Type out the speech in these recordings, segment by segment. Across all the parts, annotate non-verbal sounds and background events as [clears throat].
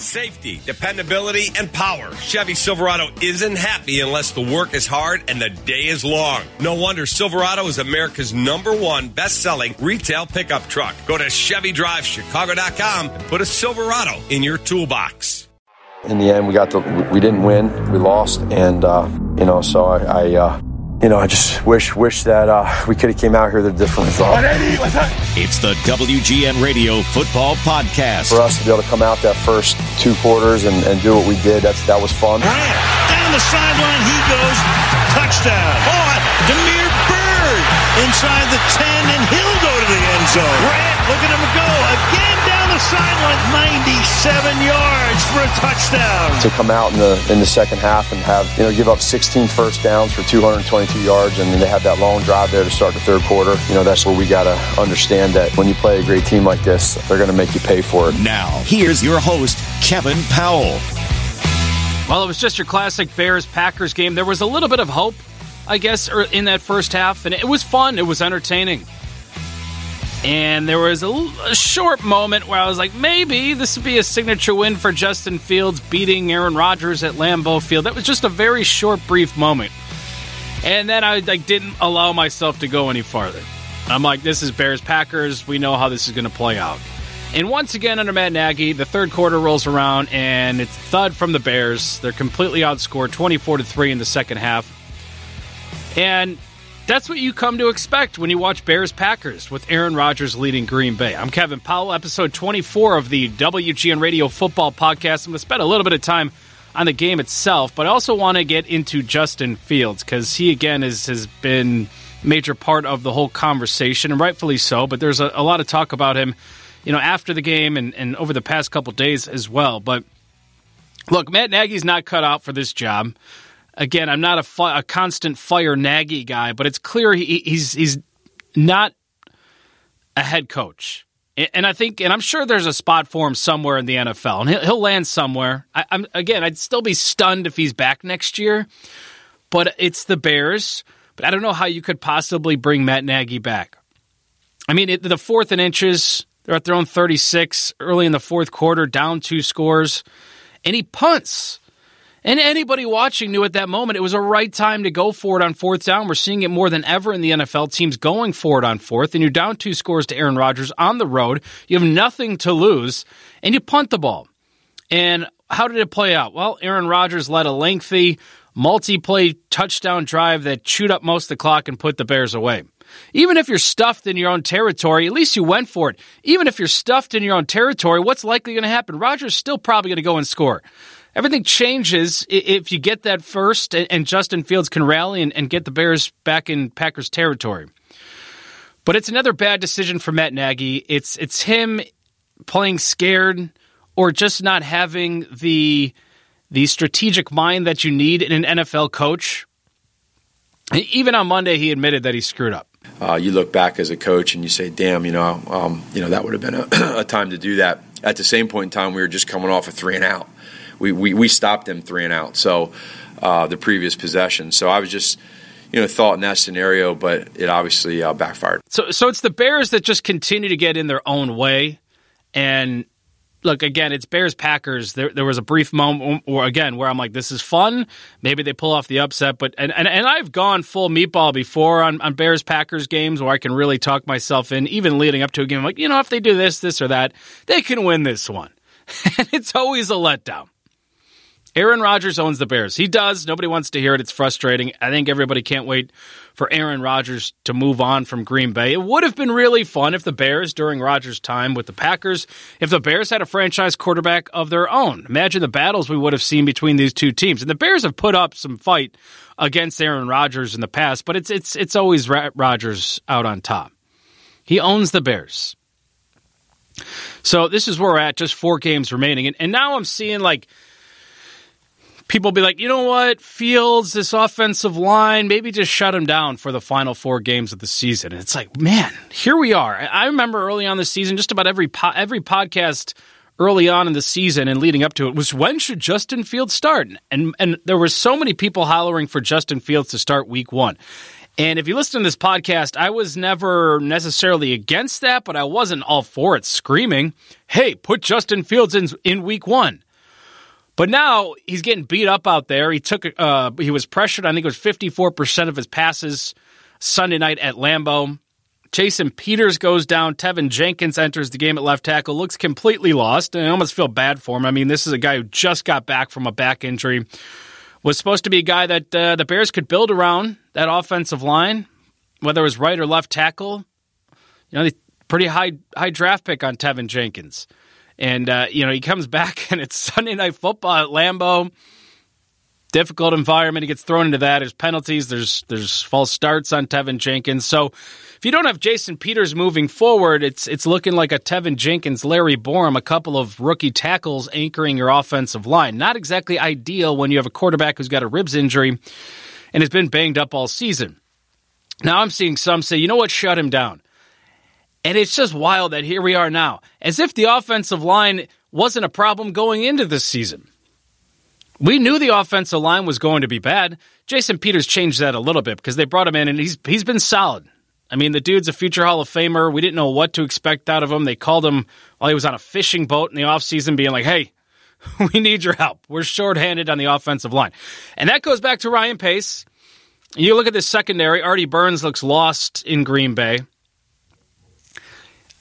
Safety, dependability, and power. Chevy Silverado isn't happy unless the work is hard and the day is long. No wonder Silverado is America's number one best selling retail pickup truck. Go to ChevyDriveChicago.com and put a Silverado in your toolbox. In the end, we got the, we didn't win, we lost, and, uh, you know, so I, I uh, you know, I just wish wish that uh, we could have came out here with a different result. It's the WGN Radio Football Podcast. For us to be able to come out that first two quarters and, and do what we did, that's that was fun. Bryant down the sideline, he goes touchdown. Oh, Damiere Byrd inside the ten, and he'll go to the end zone. Grant, look at him go again down the sideline, 97 yards for a touchdown. To come out in the in the second half and have you know give up 16 first downs for 222 yards, and then they have that long drive there to start the third quarter. You know that's where we got to understand that when you play a great team like this, they're going to make you pay for it. Now here's your host Kevin Powell. Well, it was just your classic Bears Packers game. There was a little bit of hope, I guess, er, in that first half, and it was fun. It was entertaining. And there was a, a, short moment where I was like, maybe this would be a signature win for Justin Fields beating Aaron Rodgers at Lambeau Field. That was just a very short, brief moment. And then I like didn't allow myself to go any farther. I'm like, this is Bears Packers. We know how this is going to play out. And once again, under Matt Nagy, the third quarter rolls around and it's thud from the Bears. They're completely outscored 24 to 3 in the second half. And that's what you come to expect when you watch Bears Packers with Aaron Rodgers leading Green Bay. I'm Kevin Powell, episode 24 of the WGN Radio Football Podcast. I'm going to spend a little bit of time on the game itself, but I also want to get into Justin Fields because he, again, is, has been major part of the whole conversation, and rightfully so. But there's a, a lot of talk about him, you know, after the game and, and over the past couple days as well. But look, Matt Nagy's not cut out for this job again, I'm not a, fi- a constant fire Nagy guy, but it's clear he, he's he's not a head coach. And I think, and I'm sure there's a spot for him somewhere in the NFL, and he'll, land somewhere. I, am again, I'd still be stunned if he's back next year, but it's the Bears. But I don't know how you could possibly bring Matt Nagy back. I mean, it, the fourth and inches, they're at their own 36 early in the fourth quarter, down two scores, and he punts. And anybody watching knew at that moment it was a right time to go for it on fourth down. We're seeing it more than ever in the NFL. Teams going for it on fourth, and you're down two scores to Aaron Rodgers on the road. You have nothing to lose, and you punt the ball. And how did it play out? Well, Aaron Rodgers led a lengthy multi-play touchdown drive that chewed up most of the clock and put the Bears away. Even if you're stuffed in your own territory, at least you went for it. Even if you're stuffed in your own territory, what's likely going to happen? Rodgers still probably going to go and score everything changes if you get that first and Justin Fields can rally and, get the Bears back in Packers territory. But it's another bad decision for Matt Nagy. It's it's him playing scared or just not having the the strategic mind that you need in an NFL coach. Even on Monday, he admitted that he screwed up. Uh, you look back as a coach and you say, "Damn, you know, um, you know that would have been a, [clears throat] a time to do that." At the same point in time, we were just coming off a three and out we, we, we stopped them three and out. So uh, the previous possession. So I was just you know thought in that scenario, but it obviously uh, backfired. So so it's the Bears that just continue to get in their own way, and look again, it's Bears Packers. There there was a brief moment, um, or again, where I'm like, this is fun. Maybe they pull off the upset, but and and, and I've gone full meatball before on, on Bears Packers games where I can really talk myself in, even leading up to a game. I'm like you know, if they do this, this or that, they can win this one, [laughs] and it's always a letdown. Aaron Rodgers owns the Bears. He does. Nobody wants to hear it. It's frustrating. I think everybody can't wait for Aaron Rodgers to move on from Green Bay. It would have been really fun if the Bears, during Rodgers' time with the Packers, if the Bears had a franchise quarterback of their own. Imagine the battles we would have seen between these two teams. And the Bears have put up some fight against Aaron Rodgers in the past, but it's it's it's always Rodgers out on top. He owns the Bears. So this is where we're at, just four games remaining. And, and now I'm seeing like – people be like, you know what, Fields, this offensive line, maybe just shut him down for the final four games of the season. And it's like, man, here we are. I remember early on the season, just about every po- every podcast early on in the season and leading up to it was when should Justin Fields start? And and there were so many people hollering for Justin Fields to start week one. And if you listen to this podcast, I was never necessarily against that, but I wasn't all for it, screaming, hey, put Justin Fields in, in week one. But now he's getting beat up out there. He took uh, he was pressured. I think it was fifty four percent of his passes Sunday night at Lambeau. Jason Peters goes down. Teven Jenkins enters the game at left tackle. Looks completely lost, and I almost feel bad for him. I mean, this is a guy who just got back from a back injury. Was supposed to be a guy that uh, the Bears could build around that offensive line, whether it was right or left tackle. You know, pretty high high draft pick on Teven Jenkins, and uh, you know he comes back [laughs] and it's Sunday Night Football at Lambeau difficult environment. He gets thrown into that. There's penalties. There's there's false starts on Teven Jenkins. So if you don't have Jason Peters moving forward, it's it's looking like a Teven Jenkins, Larry Borom, a couple of rookie tackles anchoring your offensive line. Not exactly ideal when you have a quarterback who's got a ribs injury and has been banged up all season. Now I'm seeing some say, you know what, shut him down. And it's just wild that here we are now, as if the offensive line wasn't a problem going into this season. We knew the offensive line was going to be bad. Jason Peters changed that a little bit because they brought him in and he's he's been solid. I mean, the dude's a future Hall of Famer. We didn't know what to expect out of him. They called him while he was on a fishing boat in the offseason, being like, hey, [laughs] we need your help. We're shorthanded on the offensive line. And that goes back to Ryan Pace. You look at this secondary, Artie Burns looks lost in Green Bay.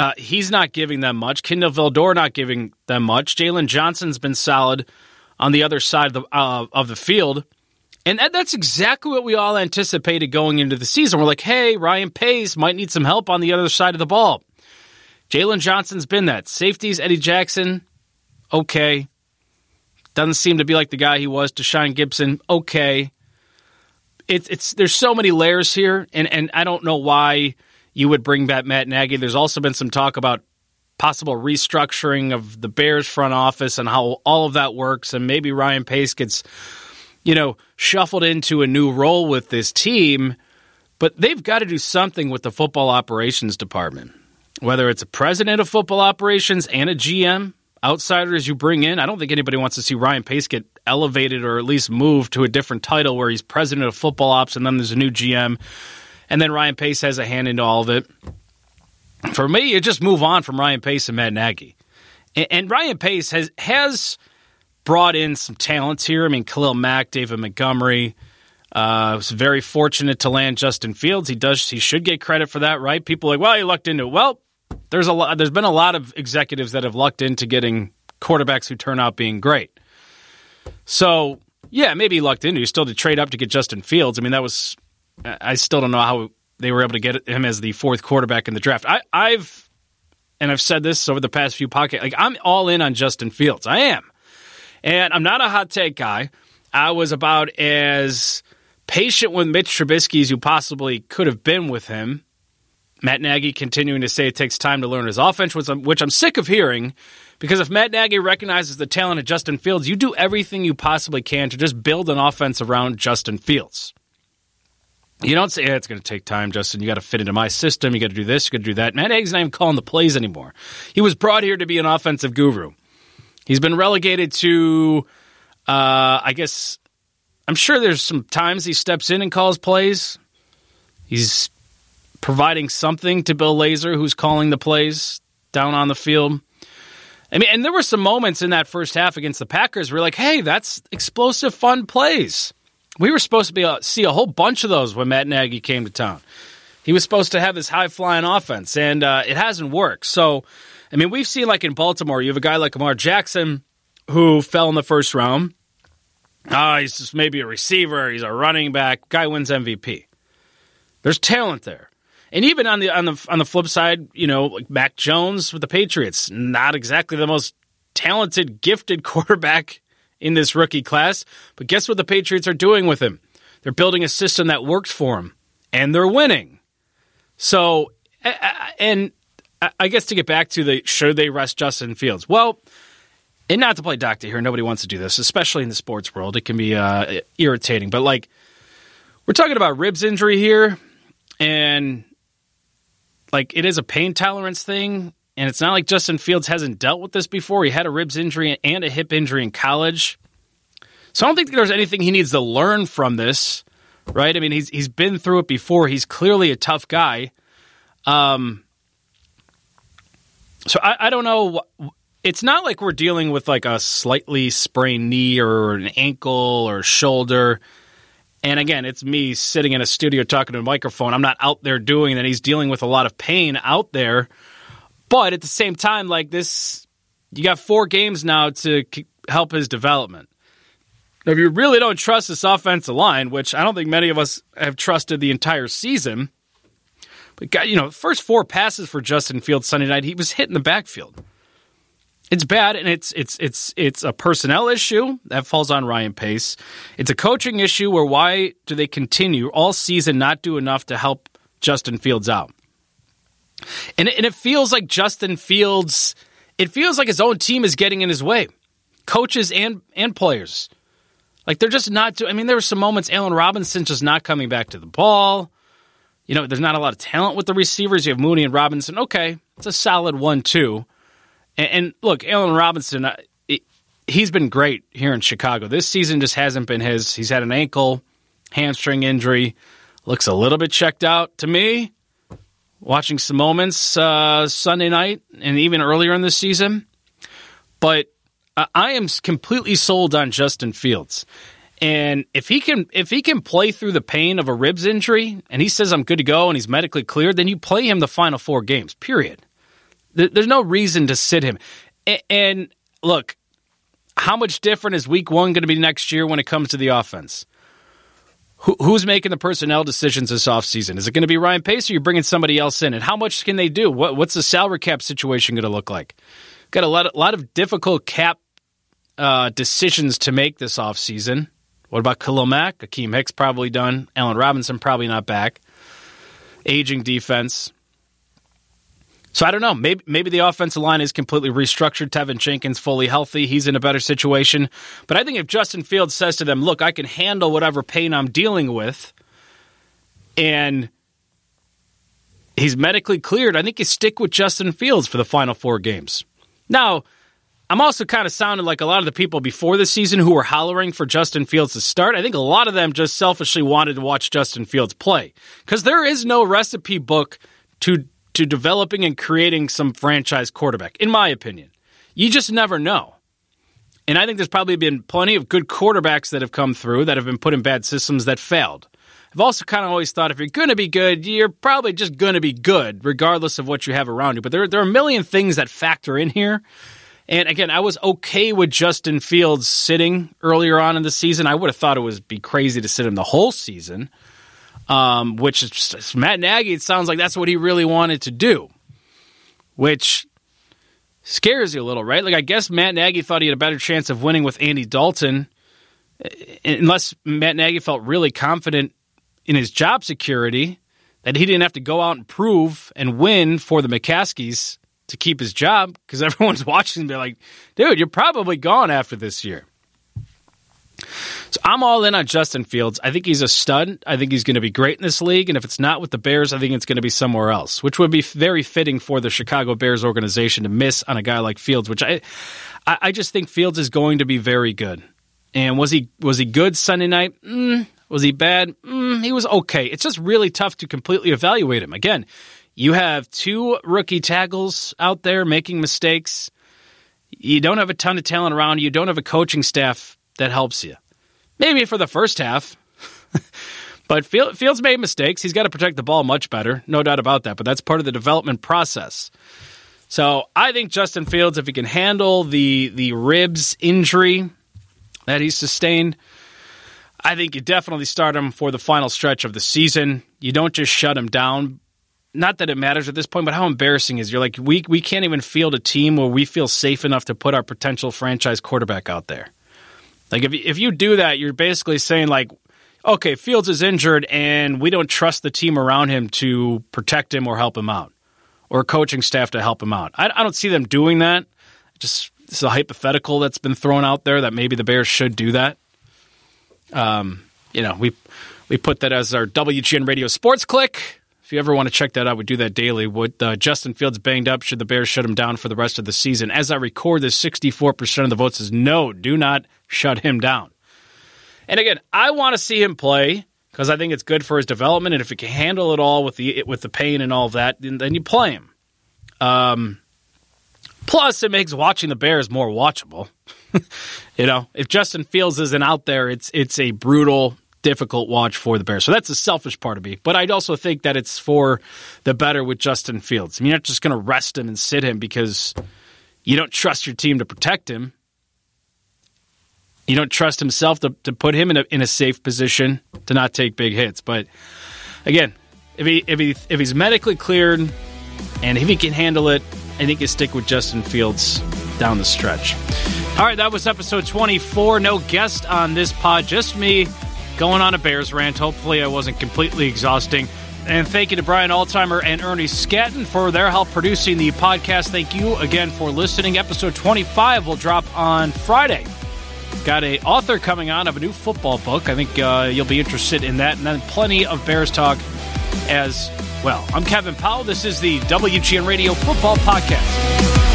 Uh, he's not giving them much. Kindle Vildor not giving them much. Jaylon Johnson's been solid on the other side of the, uh, of the field. And that, that's exactly what we all anticipated going into the season. We're like, hey, Ryan Pace might need some help on the other side of the ball. Jaylon Johnson's been that. Safeties, Eddie Jackson, okay. Doesn't seem to be like the guy he was. Tashaun Gipson, okay. It's it's there's so many layers here, and and I don't know why you would bring back Matt Nagy. There's also been some talk about possible restructuring of the Bears front office and how all of that works. And maybe Ryan Pace gets, you know, shuffled into a new role with this team. But they've got to do something with the football operations department, whether it's a president of football operations and a GM, outsiders you bring in. I don't think anybody wants to see Ryan Pace get elevated or at least moved to a different title where he's president of football ops and then there's a new GM. And then Ryan Pace has a hand into all of it for me, you just move on from Ryan Pace and Matt Nagy. And, and Ryan Pace has has brought in some talents here. I mean, Khalil Mack, David Montgomery. Uh, was very fortunate to land Justin Fields. He does. He should get credit for that, right? People like, well, he lucked into it. Well, there's a lot. There's been a lot of executives that have lucked into getting quarterbacks who turn out being great. So yeah, maybe he lucked into. He still to trade up to get Justin Fields. I mean, that was. I still don't know how they were able to get him as the fourth quarterback in the draft. I, I've and I've said this over the past few podcasts. Like I'm all in on Justin Fields. I am, and I'm not a hot take guy. I was about as patient with Mitch Trubisky as you possibly could have been with him. Matt Nagy continuing to say it takes time to learn his offense, which I'm, which I'm sick of hearing. Because if Matt Nagy recognizes the talent of Justin Fields, you do everything you possibly can to just build an offense around Justin Fields. You don't say, it's going to take time, Justin. You got to fit into my system. You got to do this. You got to do that. Matt Nagy's not even calling the plays anymore. He was brought here to be an offensive guru. He's been relegated to, uh, I guess, I'm sure there's some times he steps in and calls plays. He's providing something to Bill Lazor, who's calling the plays down on the field. I mean, and there were some moments in that first half against the Packers where, like, hey, that's explosive, fun plays. We were supposed to be a, see a whole bunch of those when Matt Nagy came to town. He was supposed to have this high flying offense, and uh, it hasn't worked. So, I mean, we've seen like in Baltimore, you have a guy like Lamar Jackson who fell in the first round. Ah, he's just maybe a receiver. He's a running back. Guy wins MVP. There's talent there, and even on the on the on the flip side, you know, like Mac Jones with the Patriots, not exactly the most talented, gifted [laughs] quarterback in this rookie class. But guess what the Patriots are doing with him? They're building a system that works for him, and they're winning. So, and I guess to get back to the should they rest Justin Fields? Well, and not to play doctor here, nobody wants to do this, especially in the sports world. It can be uh, irritating, but like we're talking about ribs injury here, and like it is a pain tolerance thing. And it's not like Justin Fields hasn't dealt with this before. He had a ribs injury and a hip injury in college. So I don't think there's anything he needs to learn from this, right? I mean, he's he's been through it before. He's clearly a tough guy. Um, so I, I don't know. it's not like we're dealing with like a slightly sprained knee or an ankle or shoulder. And again, it's me sitting in a studio talking to a microphone. I'm not out there doing that. He's dealing with a lot of pain out there. But at the same time, like this, you got four games now to help his development. Now, if you really don't trust this offensive line, which I don't think many of us have trusted the entire season, but got, you know, first four passes for Justin Fields Sunday night, he was hitting the backfield. It's bad, and it's it's it's it's a personnel issue that falls on Ryan Pace. It's a coaching issue where why do they continue all season not do enough to help Justin Fields out? And it, and it feels like Justin Fields, it feels like his own team is getting in his way, coaches and and players. Like they're just not. Do, I mean, there were some moments Allen Robinson just not coming back to the ball. You know, there's not a lot of talent with the receivers. You have Mooney and Robinson. Okay, it's a solid one-two. And, and look, Allen Robinson, uh, he's been great here in Chicago. This season just hasn't been his. He's had an ankle, hamstring injury. Looks a little bit checked out to me. Watching some moments uh, Sunday night and even earlier in the season, but uh, I am completely sold on Justin Fields. And if he can if he can play through the pain of a ribs injury and he says I'm good to go and he's medically cleared, then you play him the final four games. Period. There's no reason to sit him. And look, how much different is week one going to be next year when it comes to the offense? Who's making the personnel decisions this offseason? Is it going to be Ryan Pace or you're you bringing somebody else in? And how much can they do? What, what's the salary cap situation going to look like? Got a lot, a lot of difficult cap uh, decisions to make this offseason. What about Khalil Mack? Akiem Hicks probably done. Allen Robinson probably not back. Aging defense. So I don't know. Maybe maybe the offensive line is completely restructured. Teven Jenkins fully healthy. He's in a better situation. But I think if Justin Fields says to them, "Look, I can handle whatever pain I'm dealing with," and he's medically cleared, I think you stick with Justin Fields for the final four games. Now, I'm also kind of sounding like a lot of the people before the season who were hollering for Justin Fields to start. I think a lot of them just selfishly wanted to watch Justin Fields play because there is no recipe book to to developing and creating some franchise quarterback, in my opinion. You just never know. And I think there's probably been plenty of good quarterbacks that have come through that have been put in bad systems that failed. I've also kind of always thought if you're going to be good, you're probably just going to be good, regardless of what you have around you. But there, there are a million things that factor in here. And again, I was okay with Justin Fields sitting earlier on in the season. I would have thought it would be crazy to sit him the whole season um, which is, Matt Nagy, it sounds like that's what he really wanted to do, which scares you a little, right? Like, I guess Matt Nagy thought he had a better chance of winning with Andy Dalton, eh, unless Matt Nagy felt really confident in his job security that he didn't have to go out and prove and win for the McCaskies to keep his job because [laughs] everyone's watching and they're like, dude, you're probably gone after this year. So I'm all in on Justin Fields. I think he's a stud. I think he's going to be great in this league. And if it's not with the Bears, I think it's going to be somewhere else, which would be very fitting for the Chicago Bears organization to miss on a guy like Fields, which I, I just think Fields is going to be very good. And was he was he good Sunday night? Mm, was he bad? Mm, he was okay. It's just really tough to completely evaluate him. Again, you have two rookie tackles out there making mistakes. You don't have a ton of talent around you. You don't have a coaching staff that helps you. Maybe for the first half. [laughs] but Fields made mistakes. He's got to protect the ball much better, no doubt about that. But that's part of the development process. So I think Justin Fields, if he can handle the the ribs injury that he sustained, I think you definitely start him for the final stretch of the season. You don't just shut him down. Not that it matters at this point, but how embarrassing is you're like we we can't even field a team where we feel safe enough to put our potential franchise quarterback out there. Like if if you do that, you're basically saying like, okay, Fields is injured and we don't trust the team around him to protect him or help him out, or coaching staff to help him out. I, I don't see them doing that. Just it's a hypothetical that's been thrown out there that maybe the Bears should do that. Um, you know, we we put that as our WGN Radio Sports Click. If you ever want to check that out, we do that daily. Would uh, Justin Fields banged up? Should the Bears shut him down for the rest of the season? As I record this, 64% of the votes is no, do not shut him down. And again, I want to see him play because I think it's good for his development. And if he can handle it all with the with the pain and all of that, then, then you play him. Um, Plus, it makes watching the Bears more watchable. [laughs] you know, if Justin Fields isn't out there, it's it's a brutal, difficult watch for the Bears. So that's the selfish part of me. But I'd also think that it's for the better with Justin Fields. I mean, you're not just going to rest him and sit him because you don't trust your team to protect him. You don't trust himself to, to put him in a, in a safe position to not take big hits. But again, if he if he if he's medically cleared and if he can handle it, I think you stick with Justin Fields down the stretch. All right, that was episode 24. No guest on this pod, just me going on a Bears rant. Hopefully, I wasn't completely exhausting. And thank you to Brian Altimer and Ernie Skatton for their help producing the podcast. Thank you again for listening. Episode 25 will drop on Friday. Got a author coming on of a new football book. I think uh, you'll be interested in that. And then plenty of Bears talk as well. I'm Kevin Powell. This is the WGN Radio Football Podcast.